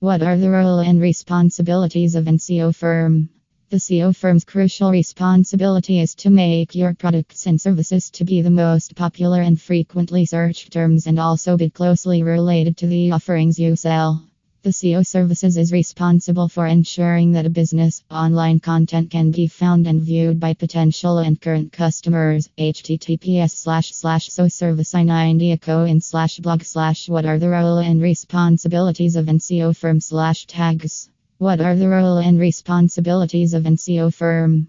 What are the role and responsibilities of an firm? The SEO firm's crucial responsibility is to make your products and services to be the most popular and frequently searched terms and also be closely related to the offerings you sell. The SEO services is responsible for ensuring that a business online content can be found and viewed by potential and current customers. https slash slash so service i 90 co in slash blog slash what are the role and responsibilities of SEO firm slash tags. What are the role and responsibilities of SEO firm?